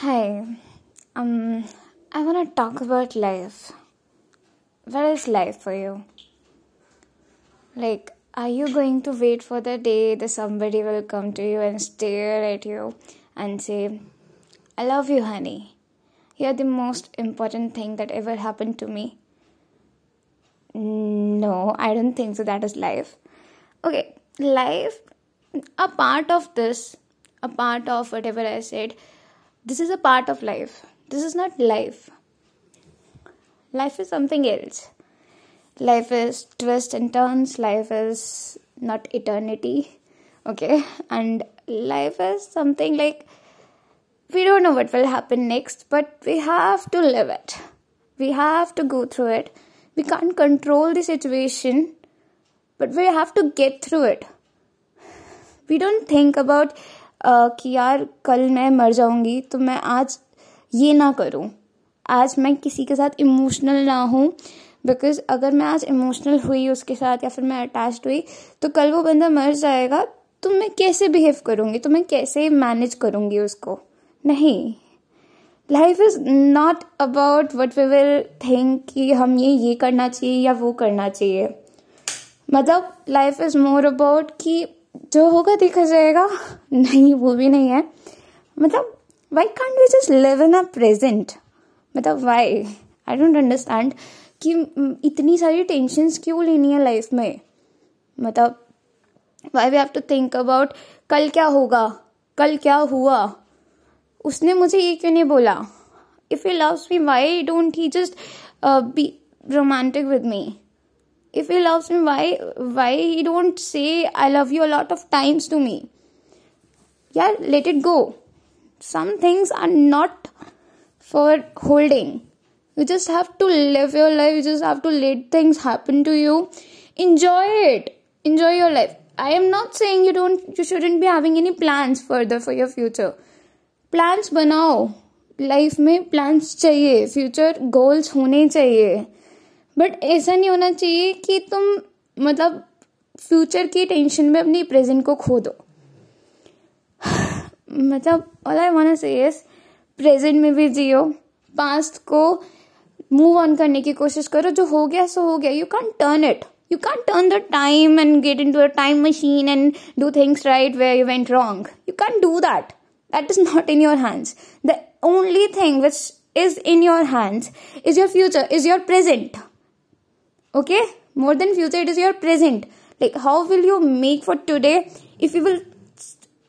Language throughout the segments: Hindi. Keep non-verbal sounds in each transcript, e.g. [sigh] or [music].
Hi, um, I want to talk about life. What is life for you? Like, are you going to wait for the day that somebody will come to you and stare at you and say, I love you, honey. You're the most important thing that ever happened to me? No, I don't think so. That is life. Okay, life, a part of this, a part of whatever I said this is a part of life. This is not life. Life is something else. Life is twists and turns. Life is not eternity. Okay? [laughs] And life is something like we don't know what will happen next, but we have to live it. We have to go through it. We can't control the situation, but we have to get through it. We don't think about कि यार, कल मैं मर जाऊँगी तो मैं आज ये ना करूँ। आज मैं किसी के साथ इमोशनल ना हूँ बिकॉज़ अगर मैं आज इमोशनल हुई उसके साथ या फिर मैं अटैच हुई तो कल वो बंदा मर जाएगा तो मैं कैसे बिहेव करूँगी? तो मैं कैसे मैनेज करूँगी उसको? नहीं। Life is not about what we will think कि हम ये ये करना चाहिए या वो करना चाहिए। मतलब लाइफ इज़ मोर अबाउट कि जो होगा देखा जाएगा। नहीं, वो भी नहीं है। मतलब why can't we just live in a present मतलब वाई आई डोंट अंडरस्टैंड कि इतनी सारी टेंशन क्यों लेनी है लाइफ में? मतलब why we have to think about कल क्या होगा? कल क्या हुआ? उसने मुझे ये क्यों नहीं बोला? If you loves me why don't he just be romantic with me if he loves me why why he don't say i love you a lot of times to me yeah let it go some things are not for holding you just have to live your life you just have to let things happen to you enjoy it enjoy your life i am not saying you don't you shouldn't be having any plans further for your future plans banao life में प्लान्स चाहिए फ्यूचर गोल्स होने चाहिए But ऐसा नहीं होना चाहिए कि तुम मतलब फ्यूचर की टेंशन में अपनी प्रेजेंट को खो दो। मतलब all I want say is present में भी जियो। पास्ट को मूव ऑन करने की कोशिश करो। जो हो गया, सो हो गया। You can turn it you can turn the time and get in to a time machine and do things right way you went wrong you can do that that is not in your hands the only thing which is in your hands is your future is your present. Okay? More than future, it is your present. Like, how will you make for today if you will,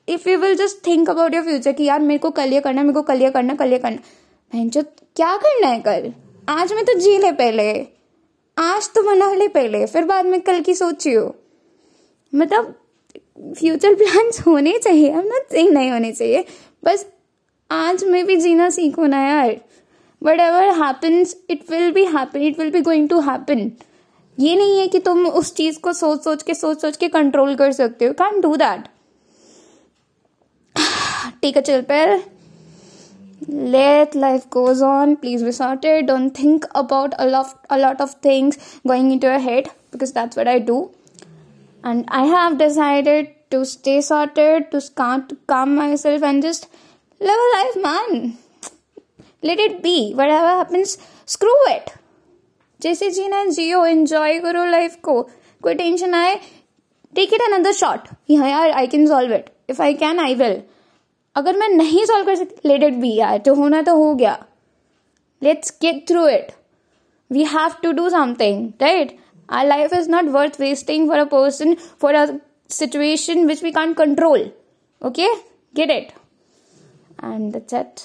if you will just think about your future कि यार मेरे को कल ये करना, मेरे को कल ये करना, कल ये करना। बहन जो, क्या करना है कल? आज में तो जी ले पहले। आज तो बना ले पहले। फिर बाद में कल की सोचियो मतलब फ्यूचर प्लान्स [laughs] होने चाहिए। हम नॉट सेइंग नहीं होने चाहिए। बस, आज में भी जीना सीखो ना यार। Whatever happens it will be happen it will be going to happen ये नहीं है कि तुम उस चीज़ को सोच सोच के सोच सोच के कंट्रोल कर सकते हो। कैन डू दैट ठीक है, चल पैर let life goes on please be sorted don't think about a lot of things going in to our head because that's what I do and I have decided to stay sorted to calm myself and just love a life man let it be whatever happens screw it जैसे जीना जियो एंजॉय करो लाइफ को। कोई टेंशन आए। टेक इट अनदर शॉट हाँ यार I can solve it if I can I will अगर मैं नहीं सॉल्व कर सकती लेट इट बी यार। जो होना तो हो गया। Let's get through it we have to do something right our life is not worth wasting for a person for a situation which we can't control. Okay? Get it? And that's it.